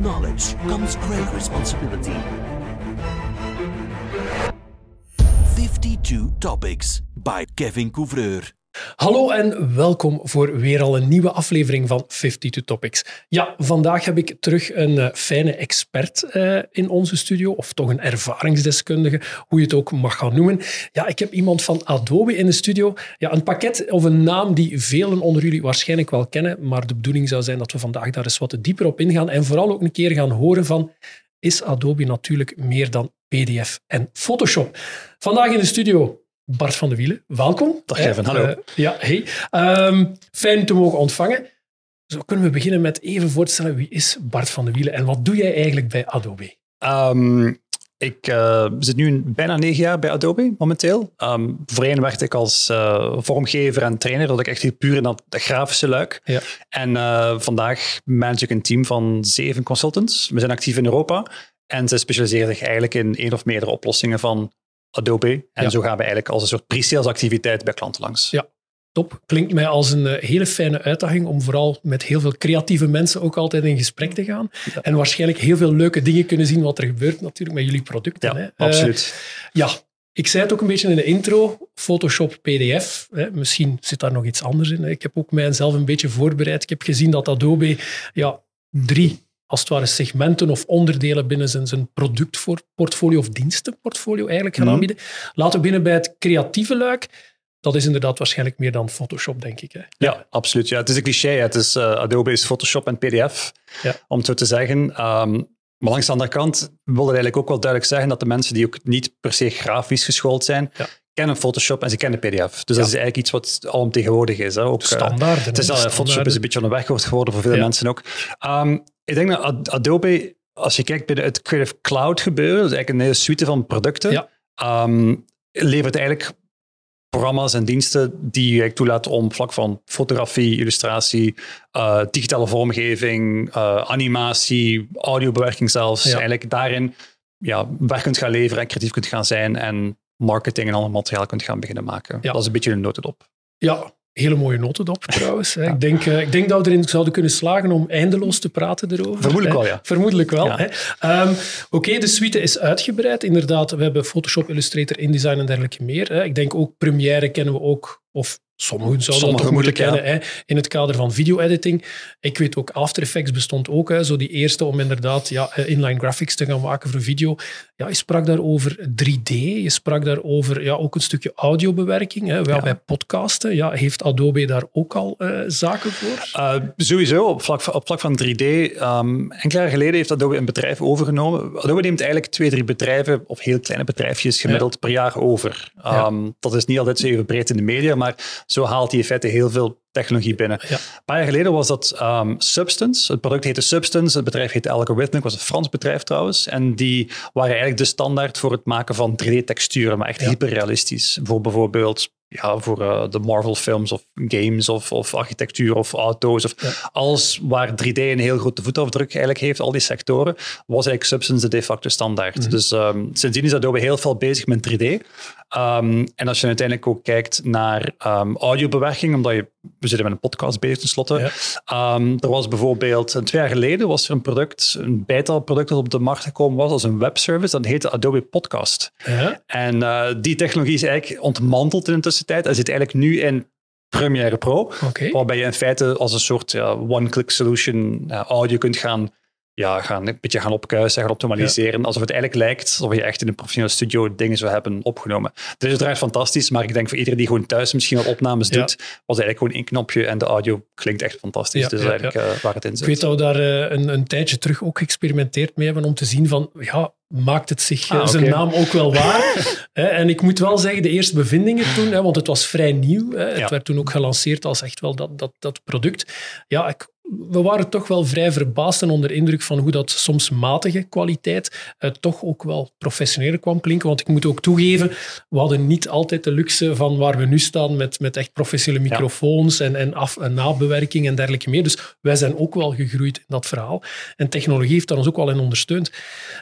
knowledge comes great responsibility. 52 Topics by Kevin Couvreur. Hallo en welkom voor weer al een nieuwe aflevering van 52 Topics. Ja, vandaag heb ik terug een uh, fijne expert uh, in onze studio, of toch een ervaringsdeskundige, hoe je het ook mag gaan noemen. Ja, ik heb iemand van Adobe in de studio. Ja, een pakket of een naam die velen onder jullie waarschijnlijk wel kennen, maar de bedoeling zou zijn dat we vandaag daar eens wat dieper op ingaan en vooral ook een keer gaan horen van is Adobe natuurlijk meer dan PDF en Photoshop. Vandaag in de studio Bart van de Wielen, welkom. Dag Kevin, hallo. Uh, ja, hey. Um, fijn te mogen ontvangen. Zo kunnen we beginnen met even voorstellen wie is Bart van de Wielen en wat doe jij eigenlijk bij Adobe? Um, ik uh, zit nu bijna negen jaar bij Adobe momenteel. Um, voorheen werkte ik als uh, vormgever en trainer, dat ik echt heel puur in dat, grafische luik. Ja. En uh, vandaag manage ik een team van zeven consultants. We zijn actief in Europa en ze specialiseren zich eigenlijk in één of meerdere oplossingen van Adobe. En zo gaan we eigenlijk als een soort pre-sales activiteit bij klanten langs. Ja, top. Klinkt mij als een eh, hele fijne uitdaging om vooral met heel veel creatieve mensen ook altijd in gesprek te gaan. En waarschijnlijk heel veel leuke dingen kunnen zien wat er gebeurt natuurlijk met jullie producten. Ja, hè. absoluut. Uh, ja, ik zei het ook een beetje in de intro, Photoshop PDF. Hè. Misschien zit daar nog iets anders in. Ik heb ook mijzelf een beetje voorbereid. Ik heb gezien dat Adobe ja, drie als het ware segmenten of onderdelen binnen zijn, zijn productportfolio of dienstenportfolio eigenlijk gaan mhm. aanbieden. Laten we binnen bij het creatieve luik. Dat is inderdaad waarschijnlijk meer dan Photoshop, denk ik. Hè? Ja, absoluut. Ja. Het is een cliché. Het is, uh, Adobe is Photoshop en PDF, ja. om het zo te zeggen. Um, maar langs de andere kant wil het eigenlijk ook wel duidelijk zeggen dat de mensen die ook niet per se grafisch geschoold zijn, ja kennen Photoshop en ze kennen PDF. Dus dat is eigenlijk iets wat alomtegenwoordig is. Hè. Ook, standaard. Uh, het is, Photoshop is een beetje onderweg geworden voor veel mensen ook. Um, ik denk dat Adobe, als je kijkt bij het Creative Cloud gebeuren, dat is eigenlijk een hele suite van producten, ja. um, levert eigenlijk programma's en diensten die je toelaat om vlak van fotografie, illustratie, uh, digitale vormgeving, uh, animatie, audiobewerking zelfs, eigenlijk daarin ja, werk kunt gaan leveren en creatief kunt gaan zijn en marketing en ander materiaal kunt gaan beginnen maken. Ja. Dat is een beetje een notendop. Ja, hele mooie notendop trouwens. Ik, denk, uh, ik denk dat we erin zouden kunnen slagen om eindeloos te praten erover. Vermoedelijk wel, ja. Vermoedelijk wel. Ja. Um, Oké, okay, de suite is uitgebreid. Inderdaad, we hebben Photoshop, Illustrator, InDesign en dergelijke meer. Hè. Ik denk ook Premiere kennen we ook, of Sommigen zouden Sommige dat toch moeten kennen hè, in het kader van video-editing. Ik weet ook, After Effects bestond ook. Hè, zo die eerste om inderdaad ja, eh, inline graphics te gaan maken voor video. Ja, je sprak daar over 3D. Je sprak daar over ja, ook een stukje audiobewerking. Hè, wel bij podcasten. Ja, heeft Adobe daar ook al uh, zaken voor? Uh, sowieso, op vlak, op vlak van 3D. Um, ehm, enkele jaar geleden heeft Adobe een bedrijf overgenomen. Adobe neemt eigenlijk twee, drie bedrijven, of heel kleine bedrijfjes, gemiddeld per jaar over. Um, dat is niet altijd zo even breed in de media, maar zo haalt hij in feite heel veel technologie binnen. Ja. Een paar jaar geleden was dat um, Substance. Het product heette Substance. Het bedrijf heette Algorithmic. was een Frans bedrijf trouwens. En die waren eigenlijk de standaard voor het maken van 3D-texturen, maar echt hyperrealistisch. Voor bijvoorbeeld ja, voor uh, de Marvel films of games of, of architectuur of auto's. Of Alles waar 3D een heel grote voetafdruk eigenlijk heeft, al die sectoren, was eigenlijk Substance de de facto standaard. Mhm. Dus um, sindsdien is Adobe heel veel bezig met 3D. Um, ehm, en als je uiteindelijk ook kijkt naar um, audiobewerking, omdat je, we zitten met een podcast bezig tenslotte. Ja. er was bijvoorbeeld, twee jaar geleden was er een product, een bijtal product dat op de markt gekomen was als een webservice, dat heette Adobe Podcast. Ja. En uh, die technologie is eigenlijk ontmanteld in de tijd. Hij zit eigenlijk nu in Premiere Pro, waarbij je in feite als een soort ja, one-click solution audio kunt gaan, ja, gaan, een beetje gaan opkuisen, gaan optimaliseren. Alsof het eigenlijk lijkt alsof je echt in een professionele studio dingen zou hebben opgenomen. Het is uiteraard fantastisch, maar ik denk voor iedereen die gewoon thuis misschien wat opnames doet, was eigenlijk gewoon één knopje en de audio klinkt echt fantastisch. dus eigenlijk uh, waar het in zit. Ik weet dat we daar uh, een, een tijdje terug ook geëxperimenteerd mee hebben om te zien van, ja, maakt het zich ah, zijn naam ook wel waar. en ik moet wel zeggen, de eerste bevindingen toen, want het was vrij nieuw, het werd toen ook gelanceerd als echt wel dat, dat, dat product. Ja, ik, we waren toch wel vrij verbaasd en onder indruk van hoe dat soms matige kwaliteit uh, toch ook wel professioneler kwam klinken. Want ik moet ook toegeven, we hadden niet altijd de luxe van waar we nu staan met, met echt professionele microfoons en, en, af, en nabewerking en dergelijke meer. Dus wij zijn ook wel gegroeid in dat verhaal. En technologie heeft daar ons ook wel in ondersteund.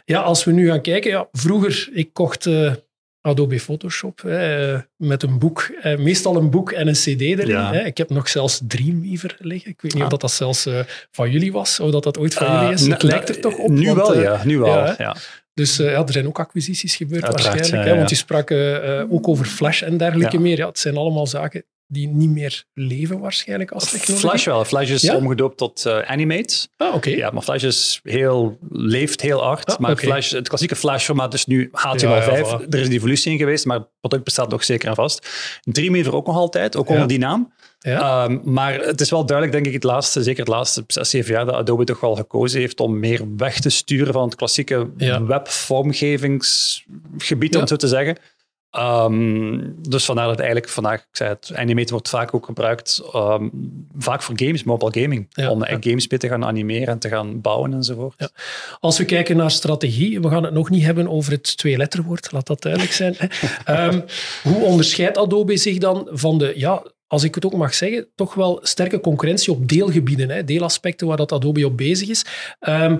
Ja, als we nu gaan kijken, ja, vroeger, ik kocht... Uh, Adobe Photoshop eh, met een boek, eh, meestal een boek en een cd erin. Ja. Hè. Ik heb nog zelfs Dreamweaver liggen. Ik weet niet Ah. of dat, dat zelfs eh, van jullie was, of dat dat ooit van jullie is. Uh, Het lijkt er toch op. Nu want, wel, eh, ja. Nu wel, ja, ja. Dus eh, ja, er zijn ook acquisities gebeurd Uiteraard, waarschijnlijk. Hè, want je sprak eh, eh, ook over Flash en dergelijke meer. Ja, het zijn allemaal zaken die niet meer leven waarschijnlijk als technologie. Flash wel. Flash is Ja? omgedoopt tot eh, Animate. Ah, oké. Ja, maar Flash is heel, leeft heel hard. Ah, maar. Flash, het klassieke Flash-formaat is nu HTML5. Ja, ja, voilà. Er is een evolutie in geweest, maar het product bestaat nog zeker en vast. Dreamweaver ook nog altijd, ook onder Ja. die naam. Ja. Ehm, maar het is wel duidelijk, denk ik, het laatste, zeker het laatste zes, zeven jaar, dat Adobe toch wel gekozen heeft om meer weg te sturen van het klassieke Ja. webvormgevingsgebied, om het zo te zeggen. Ehm, dus vandaar dat eigenlijk vandaag, ik zei het, Animate wordt vaak ook gebruikt, ehm, vaak voor games, mobile gaming, Ja, om ja. games te gaan animeren en te gaan bouwen enzovoort. Ja. Als we kijken naar strategie, we gaan het nog niet hebben over het twee-letterwoord, laat dat duidelijk zijn. Ehm, hoe onderscheidt Adobe zich dan van de, ja, als ik het ook mag zeggen, toch wel sterke concurrentie op deelgebieden, hè, deelaspecten waar dat Adobe op bezig is. Ehm,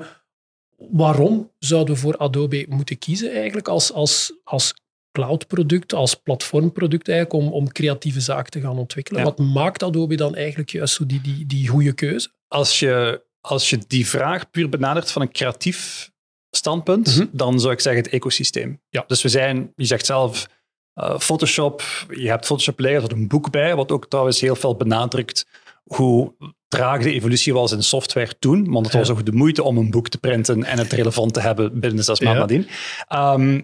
waarom zouden we voor Adobe moeten kiezen eigenlijk als, als, als cloud-product, als platformproduct eigenlijk, om, om creatieve zaken te gaan ontwikkelen? Ja. Wat maakt Adobe dan eigenlijk juist zo die, die, die goede keuze? Als je, als je die vraag puur benadert van een creatief standpunt, Mhm. dan zou ik zeggen het ecosysteem. Ja. Dus we zijn, je zegt zelf, eh, Photoshop, je hebt Photoshop liggen, er een boek bij, wat ook trouwens heel veel benadrukt hoe traag de evolutie was in software toen, want het Ja. was ook de moeite om een boek te printen en het relevant te hebben binnen zes maanden Ja. nadien. Ehm,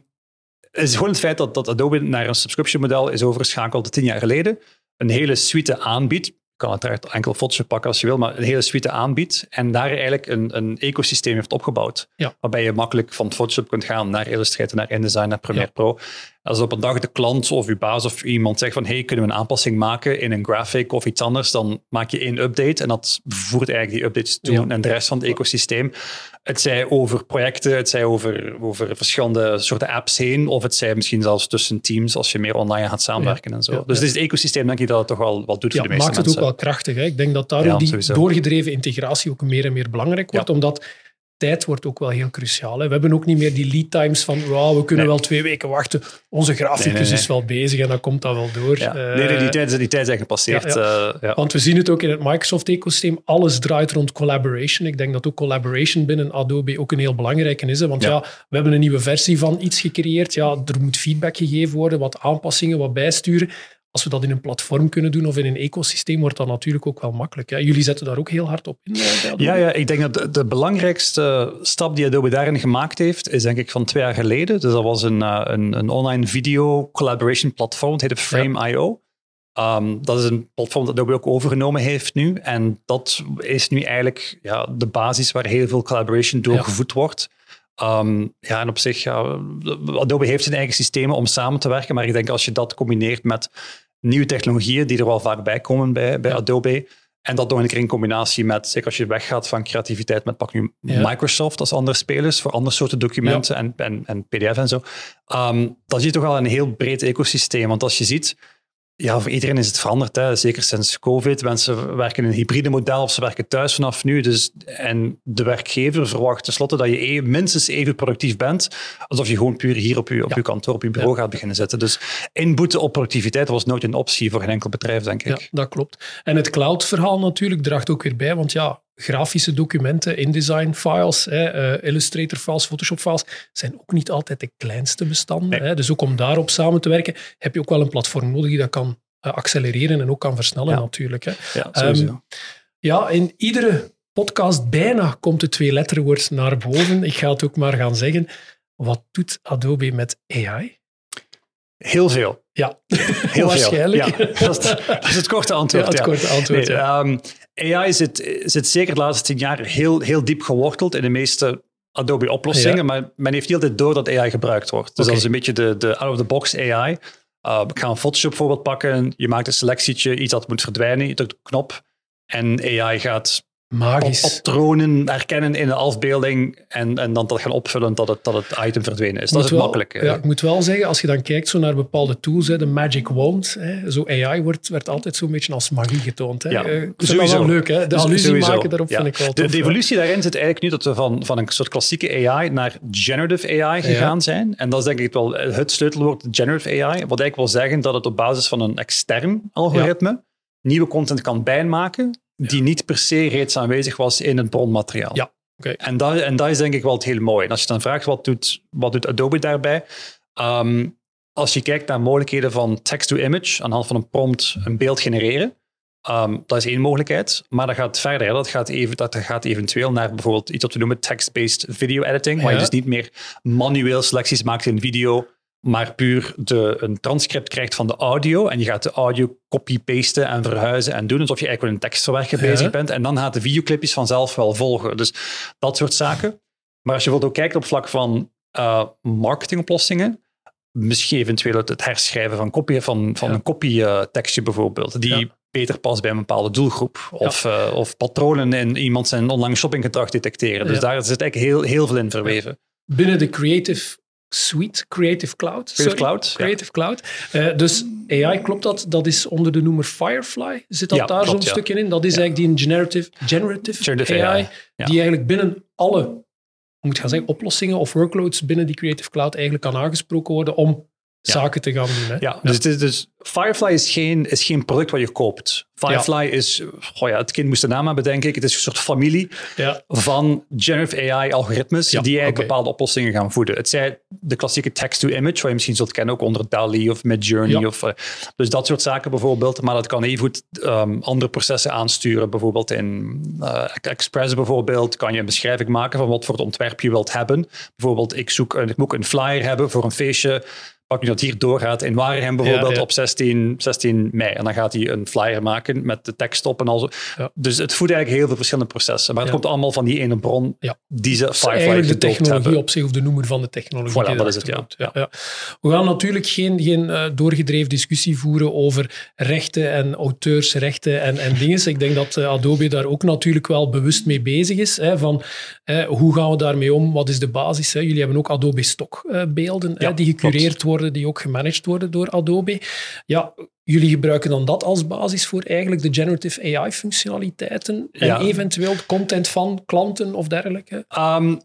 is gewoon het feit dat, dat Adobe naar een subscription model is overgeschakeld tien jaar geleden, een hele suite aanbiedt. Je kan uiteraard enkel Photoshop pakken als je wil, maar een hele suite aanbiedt en daar eigenlijk een, een ecosysteem heeft opgebouwd. Ja. Waarbij je makkelijk van Photoshop kunt gaan naar Illustrator, naar InDesign, naar Premiere Ja. Pro. Als op een dag de klant of je baas of iemand zegt van hey, kunnen we een aanpassing maken in een graphic of iets anders, dan maak je één update en dat voert eigenlijk die updates toe Ja. en de rest van het ecosysteem. Het zij over projecten, het zij over, over verschillende soorten apps heen, of het zij misschien zelfs tussen teams als je meer online gaat samenwerken en zo. Ja, Dus ja. het is het ecosysteem denk ik dat het toch wel wat doet Ja, voor de meeste maakt het ook wel krachtig. Hè? Ik denk dat daarom Ja, die sowieso. doorgedreven integratie ook meer en meer belangrijk wordt, Ja. omdat tijd wordt ook wel heel cruciaal. Hè? We hebben ook niet meer die lead times van wow, we kunnen Nee. wel twee weken wachten. Onze graficus Nee, nee, nee. is wel bezig en dan komt dat wel door. Ja. Eh, nee, nee, die tijd, die tijd zijn gepasseerd. ja, eh, ja. Want we zien het ook in het Microsoft-ecosysteem. Alles draait rond collaboration. Ik denk dat ook collaboration binnen Adobe ook een heel belangrijke is. Hè? Want ja. Ja. we hebben een nieuwe versie van iets gecreëerd. Ja, er moet feedback gegeven worden, wat aanpassingen, wat bijsturen. Als we dat in een platform kunnen doen of in een ecosysteem, wordt dat natuurlijk ook wel makkelijk. Hè? Jullie zetten daar ook heel hard op in. eh. Ja, ja, ik denk dat de, de belangrijkste stap die Adobe daarin gemaakt heeft, is denk ik van twee jaar geleden. Dus dat was een, eh, een, een online video collaboration platform. Het heette Frame.io. Ehm, dat is een platform dat Adobe ook overgenomen heeft nu. En dat is nu eigenlijk ja, de basis waar heel veel collaboration door Ja. gevoed wordt. Ehm, ja, en op zich, ja, Adobe heeft zijn eigen systemen om samen te werken. Maar ik denk als je dat combineert met nieuwe technologieën die er wel vaak bij komen bij, bij Ja. Adobe. En dat nog een keer in combinatie met, zeker als je weggaat van creativiteit met pak nu Ja. Microsoft als andere spelers voor andere soorten documenten en, en, en PDF en zo. Ehm, dan zie je toch wel een heel breed ecosysteem. Want als je ziet, ja, voor iedereen is het veranderd. Hè. Zeker sinds COVID. Mensen werken in een hybride model of ze werken thuis vanaf nu. Dus, en de werkgever verwacht tenslotte dat je e- minstens even productief bent alsof je gewoon puur hier op je, op Ja. je kantoor, op je bureau gaat beginnen zitten. Dus inboeten op productiviteit was nooit een optie voor geen enkel bedrijf, denk ik. Ja, dat klopt. En het cloud-verhaal natuurlijk draagt ook weer bij, want ja, grafische documenten, InDesign-files, eh, Illustrator-files, Photoshop-files, zijn ook niet altijd de kleinste bestanden. Nee. Hè. Dus ook om daarop samen te werken, heb je ook wel een platform nodig die dat kan eh, accelereren en ook kan versnellen Ja. natuurlijk. Hè. Ja. Ehm, Ja, in iedere podcast bijna komt het twee-letterwoord naar boven. Ik ga het ook maar gaan zeggen. Wat doet Adobe met AI? Heel veel. Ja, Heel waarschijnlijk. veel. Ja, dat, is, dat is het korte Ja, antwoord. het ja. korte antwoord. Nee, ja. AI zit, zit zeker de laatste tien jaar heel, heel diep geworteld in de meeste Adobe-oplossingen, Ja. maar men heeft niet altijd door dat AI gebruikt wordt. Dus Oké. dat is een beetje de, de out-of-the-box AI. Uh, ik ga een Photoshop voorbeeld pakken. Je maakt een selectietje, iets dat moet verdwijnen. Je drukt op knop en AI gaat Magisch. patronen herkennen in de afbeelding en, en dan dat gaan opvullen dat het, dat het item verdwenen is. Dat is het makkelijke. Ja, ik moet wel zeggen, als je dan kijkt zo naar bepaalde tools, hè, de Magic Wand, hè, zo AI wordt, werd altijd zo'n beetje als magie getoond. Hè. Ja, Eh, ik sowieso. wel leuk. Hè. De allusie Sowieso. maken daarop Ja. vind ik wel tof. de evolutie daarin zit eigenlijk nu dat we van, van een soort klassieke AI naar generative AI gegaan zijn. En dat is denk ik wel het sleutelwoord generative AI. Wat eigenlijk wil zeggen dat het op basis van een extern algoritme nieuwe content kan bijmaken die niet per se reeds aanwezig was in het bronmateriaal. Ja, oké. En, dat, en dat is denk ik wel het heel mooie. En als je dan vraagt wat doet, wat doet Adobe daarbij, Ehm, als je kijkt naar mogelijkheden van text-to-image, aan de hand van een prompt een beeld genereren, ehm, dat is één mogelijkheid. Maar dat gaat verder. hè. Dat gaat, even, dat gaat eventueel naar bijvoorbeeld iets wat we noemen text-based video editing, waar je dus niet meer manueel selecties maakt in video, maar puur de, een transcript krijgt van de audio en je gaat de audio copy-pasten en verhuizen en doen alsof je eigenlijk met een tekstverwerker Ja. bezig bent. En dan gaat de videoclipjes vanzelf wel volgen. Dus dat soort zaken. Maar als je bijvoorbeeld ook kijkt op vlak van eh, marketingoplossingen, misschien eventueel het, herschrijven van, kopie, van, van Ja. een kopietekstje bijvoorbeeld, die Ja. beter past bij een bepaalde doelgroep. Of, eh, of patronen in iemand zijn online shoppinggedrag detecteren. Dus Ja. daar zit eigenlijk heel, heel veel in verweven. Binnen de Creative Suite, Creative Cloud. sorry. Cloud, ja. Creative Cloud. Eh, dus AI, klopt dat? Dat is onder de noemer Firefly. Zit dat Ja, daar zo'n stukje in? Dat is eigenlijk die generative, generative, Generative AI, die eigenlijk binnen alle moet ik gaan zeggen, oplossingen of workloads binnen die Creative Cloud eigenlijk kan aangesproken worden om. Zaken te gaan doen. Hè? Ja, dus, het is, dus Firefly is geen, is geen product wat je koopt. Firefly is, goh ja, het kind moest de naam hebben, denk ik. Het is een soort familie Ja. van generative AI-algoritmes Ja, die eigenlijk bepaalde oplossingen gaan voeden. Het zij de klassieke text-to-image, wat je misschien zult kennen ook onder DALI of Midjourney. Ja. Of, eh, dus dat soort zaken bijvoorbeeld. Maar dat kan even goed ehm, andere processen aansturen. Bijvoorbeeld in eh, Express bijvoorbeeld kan je een beschrijving maken van wat voor het ontwerp je wilt hebben. Bijvoorbeeld, ik, zoek een, ik moet een flyer hebben voor een feestje. Pak nu dat hier doorgaat in Waregem bijvoorbeeld Ja, ja. op 16, 16 mei. En dan gaat hij een flyer maken met de tekst op en al zo. Ja. Dus het voedt eigenlijk heel veel verschillende processen. Maar het komt allemaal van die ene bron Ja. die ze is Firefly eigenlijk de technologie hebben. op zich, of de noemer van de technologie. Voilà, dat is het, ja. We gaan natuurlijk geen, geen eh, doorgedreven discussie voeren over rechten en auteursrechten en, en dingen. Ik denk dat eh, Adobe daar ook natuurlijk wel bewust mee bezig is. Hè, van eh, hoe gaan we daarmee om? Wat is de basis? Hè? Jullie hebben ook Adobe stokbeelden Ja, hè, die gecureerd klopt. worden, die ook gemanaged worden door Adobe. Ja, jullie gebruiken dan dat als basis voor eigenlijk de generative AI-functionaliteiten en Ja. eventueel content van klanten of dergelijke. Ehm,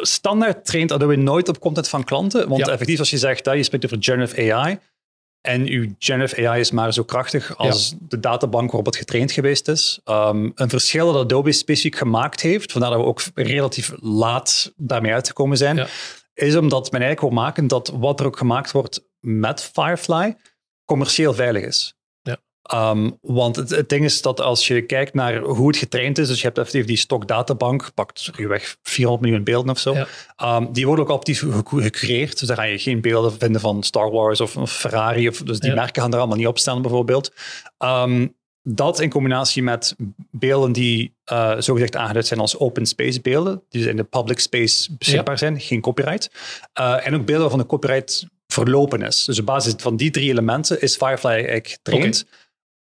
standaard traint Adobe nooit op content van klanten. Want Ja. effectief, als je zegt, dat je spreekt over generative AI. En uw generative AI is maar zo krachtig als de databank waarop het getraind geweest is. Ehm, een verschil dat Adobe specifiek gemaakt heeft, vandaar dat we ook relatief laat daarmee uitgekomen zijn, Ja. Is omdat men eigenlijk wil maken dat wat er ook gemaakt wordt met Firefly commercieel veilig is. Ja. Ehm, want het, het ding is dat als je kijkt naar hoe het getraind is, dus je hebt effectief die stokdatabank, pakt ruwweg 400 miljoen beelden of zo, Ja. Ehm, die worden ook optief gecu- gecreëerd. Dus daar ga je geen beelden vinden van Star Wars of, of Ferrari. Of, dus die Ja. merken gaan er allemaal niet op staan, bijvoorbeeld. Ehm, dat in combinatie met beelden die eh zogezegd aangeduid zijn als open space beelden, die dus in de public space beschikbaar zijn, geen copyright. Eh, en ook beelden waarvan de copyright verlopen is. Dus op basis van die drie elementen is Firefly eigenlijk getraind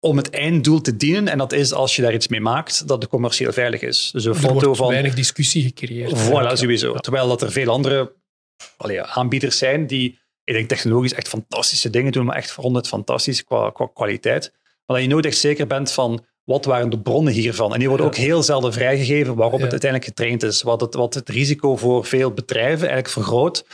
om het einddoel te dienen. En dat is als je daar iets mee maakt, dat het commercieel veilig is. Dus een Er foto wordt van... weinig discussie gecreëerd. Voilà, sowieso. Ja. Terwijl dat er veel andere allee, aanbieders zijn die, ik denk, technologisch echt fantastische dingen doen, maar echt ronduit fantastisch qua, qua kwaliteit. Maar dat je nooit echt zeker bent van wat waren de bronnen hiervan. En die worden ook heel zelden vrijgegeven waarop het uiteindelijk getraind is. Wat het, wat het risico voor veel bedrijven eigenlijk vergroot,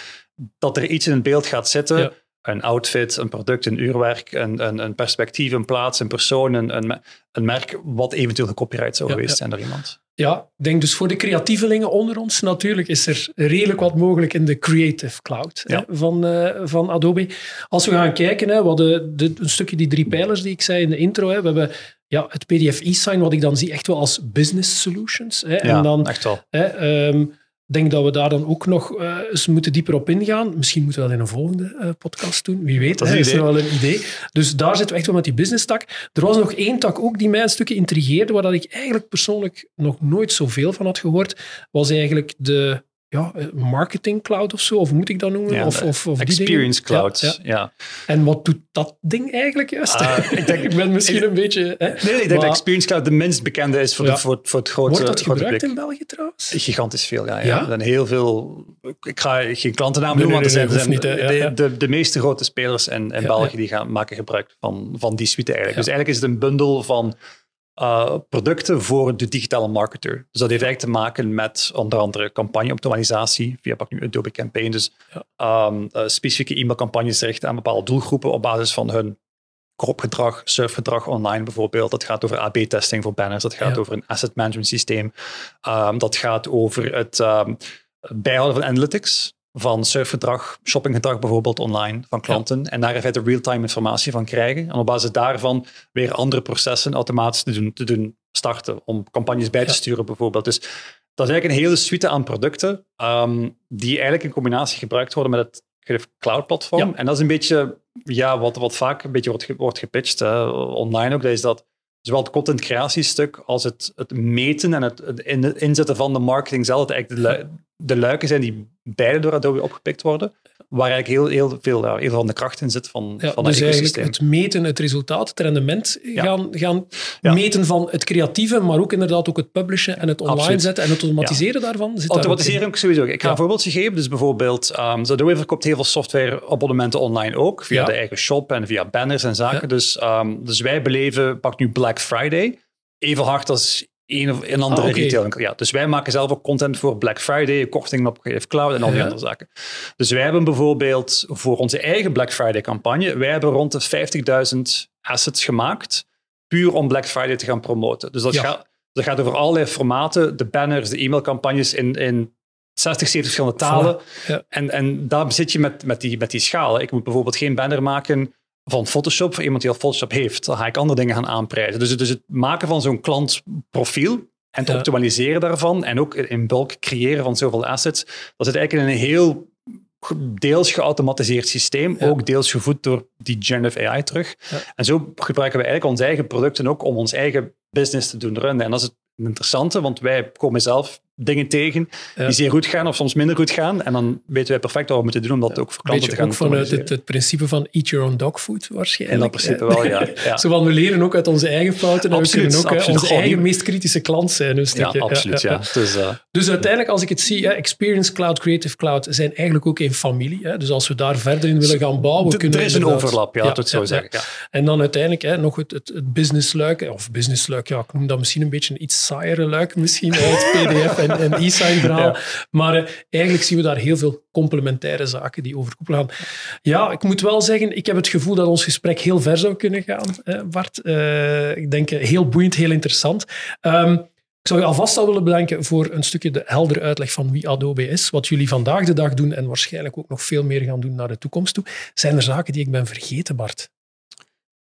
dat er iets in het beeld gaat zitten. Een outfit, een product, een uurwerk, een, een, een perspectief, een plaats, een persoon, een, een, een merk, wat eventueel gecopyright zou Ja, geweest zijn door iemand. Ja, ik denk dus voor de creatievelingen onder ons natuurlijk is er redelijk wat mogelijk in de Creative Cloud Ja. hè, van, eh, van Adobe. Als we gaan kijken, hè, we hadden de, een stukje die drie pijlers die ik zei in de intro. Hè, we hebben ja, het PDF e-sign, wat ik dan zie echt wel als business solutions. Hè, Ja, en dan echt wel. Hè, ehm, denk dat we daar dan ook nog eh, eens moeten dieper op ingaan. Misschien moeten we dat in een volgende eh, podcast doen. Wie weet, Dat is hè, is er wel een idee. Dus daar zitten we echt wel met die business tak. Er was nog één tak ook die mij een stukje intrigeerde, waar dat ik eigenlijk persoonlijk nog nooit zoveel van had gehoord, was eigenlijk de ja, marketing cloud of zo, of moet ik dat noemen? of, of, of experience cloud, ja, En wat doet dat ding eigenlijk juist? Uh, ik, denk, ik ben misschien een beetje... Hè? Nee, ik denk dat experience cloud de minst bekende is voor, de, voor, voor het grote Wordt dat gebruikt in België trouwens? Gigantisch veel, ja. ja. Er zijn heel veel... Ik ga geen klantennaam noemen, want er zijn, niet, de, de, de, meeste grote spelers in, in België die gaan maken gebruik van, van die suite eigenlijk. Dus eigenlijk is het een bundel van uh, producten voor de digitale marketer. Dus dat heeft eigenlijk te maken met onder andere campagne-optimalisatie via pak nu Adobe Campaign. Dus um, uh, specifieke e-mailcampagnes richten aan bepaalde doelgroepen op basis van hun kropgedrag, surfgedrag online bijvoorbeeld. Dat gaat over AB-testing voor banners. Dat gaat over een asset management systeem. Um, dat gaat over het um, bijhouden van analytics van surfgedrag, shoppinggedrag bijvoorbeeld online van klanten. En daar even real-time informatie van krijgen. En op basis daarvan weer andere processen automatisch te doen, te doen starten. Om campagnes bij te sturen bijvoorbeeld. Dus dat is eigenlijk een hele suite aan producten um, die eigenlijk in combinatie gebruikt worden met het cloud platform. En dat is een beetje ja, wat, wat vaak een beetje wordt, wordt gepitcht, hè, online ook. Dat is dat zowel het content creatiestuk als het, het meten en het, het inzetten van de marketing zelf, eigenlijk de, de luiken zijn die beide door Adobe opgepikt worden, waar eigenlijk heel, heel veel ja, heel van de kracht in zit van, ja, van dus eigenlijk het meten, het resultaat, het rendement gaan, gaan meten van het creatieve, maar ook inderdaad ook het publishen en het online zetten en het automatiseren daarvan. Zit automatiseren ook sowieso. Ik ga een voorbeeldje geven. Dus bijvoorbeeld, um, Adobe verkoopt heel veel software abonnementen online ook, via de eigen shop en via banners en zaken. Dus, um, dus wij beleven, pak nu Black Friday, even hard als een of een andere ah, retail. Ja, dus wij maken zelf ook content voor Black Friday, kortingen op Creative Cloud en al die andere zaken. Dus wij hebben bijvoorbeeld voor onze eigen Black Friday campagne, wij hebben rond de 50.000 assets gemaakt, puur om Black Friday te gaan promoten. Dus dat, gaat, dat gaat over allerlei formaten, de banners, de e-mailcampagnes in, in 60, 70 verschillende talen. En, en daar zit je met, met, die, met die schalen. Ik moet bijvoorbeeld geen banner maken van Photoshop voor iemand die al Photoshop heeft. Dan ga ik andere dingen gaan aanprijzen. Dus, dus het maken van zo'n klantprofiel en het optimaliseren daarvan en ook in bulk creëren van zoveel assets, dat zit eigenlijk in een heel deels geautomatiseerd systeem, ook deels gevoed door die generative AI terug. En zo gebruiken we eigenlijk onze eigen producten ook om ons eigen business te doen runnen. En dat is het interessante, want wij komen zelf dingen tegen die zeer goed gaan of soms minder goed gaan. En dan weten wij perfect wat we moeten doen om dat ook voor klanten te gaan ook vanuit het, het, principe van eat your own dog food waarschijnlijk. In dat principe wel, ja. ja. Zo van, we leren ook uit onze eigen fouten en we kunnen ook absoluut. onze eigen meest kritische klant zijn. Een Ja, absoluut, ja. Dus, uh... dus, uiteindelijk, als ik het zie, Experience Cloud, Creative Cloud zijn eigenlijk ook een familie. Hè. Dus als we daar verder in willen gaan bouwen... D kunnen er is een overlap, ja, dat het zo zeggen. En dan uiteindelijk hè, nog het, het, of businessluik, ja, ik noem dat misschien een beetje een iets saaiere luik misschien, het PDF en, en e-sign verhaal. Maar uh, eigenlijk zien we daar heel veel complementaire zaken die overkoepelen gaan. Ja, ik moet wel zeggen, ik heb het gevoel dat ons gesprek heel ver zou kunnen gaan, Bart. Uh, ik denk eh, heel boeiend, heel interessant. Um, ik zou je alvast al willen bedanken voor een stukje de heldere uitleg van wie Adobe is, wat jullie vandaag de dag doen en waarschijnlijk ook nog veel meer gaan doen naar de toekomst toe. Zijn er zaken die ik ben vergeten, Bart?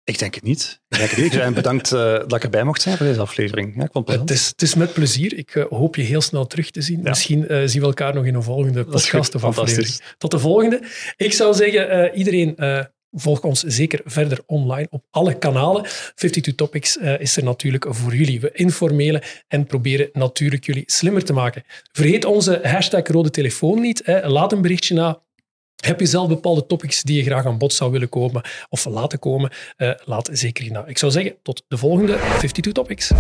Ik denk het niet. Ik denk het niet. En bedankt uh, dat ik erbij mocht zijn voor deze aflevering. Ja, ik vond het, het, is, het is met plezier. Ik uh, hoop je heel snel terug te zien. Misschien uh, zien we elkaar nog in een volgende podcast of aflevering. Tot de volgende. Ik zou zeggen, iedereen volg ons zeker verder online op alle kanalen. 52 Topics is er natuurlijk voor jullie. We informeren en proberen natuurlijk jullie slimmer te maken. Vergeet onze hashtag rode telefoon niet. Hè. Laat een berichtje na heb je zelf bepaalde topics die je graag aan bod zou willen komen of laten komen? Uh, laat zeker na. Ik zou zeggen, tot de volgende 52 Topics.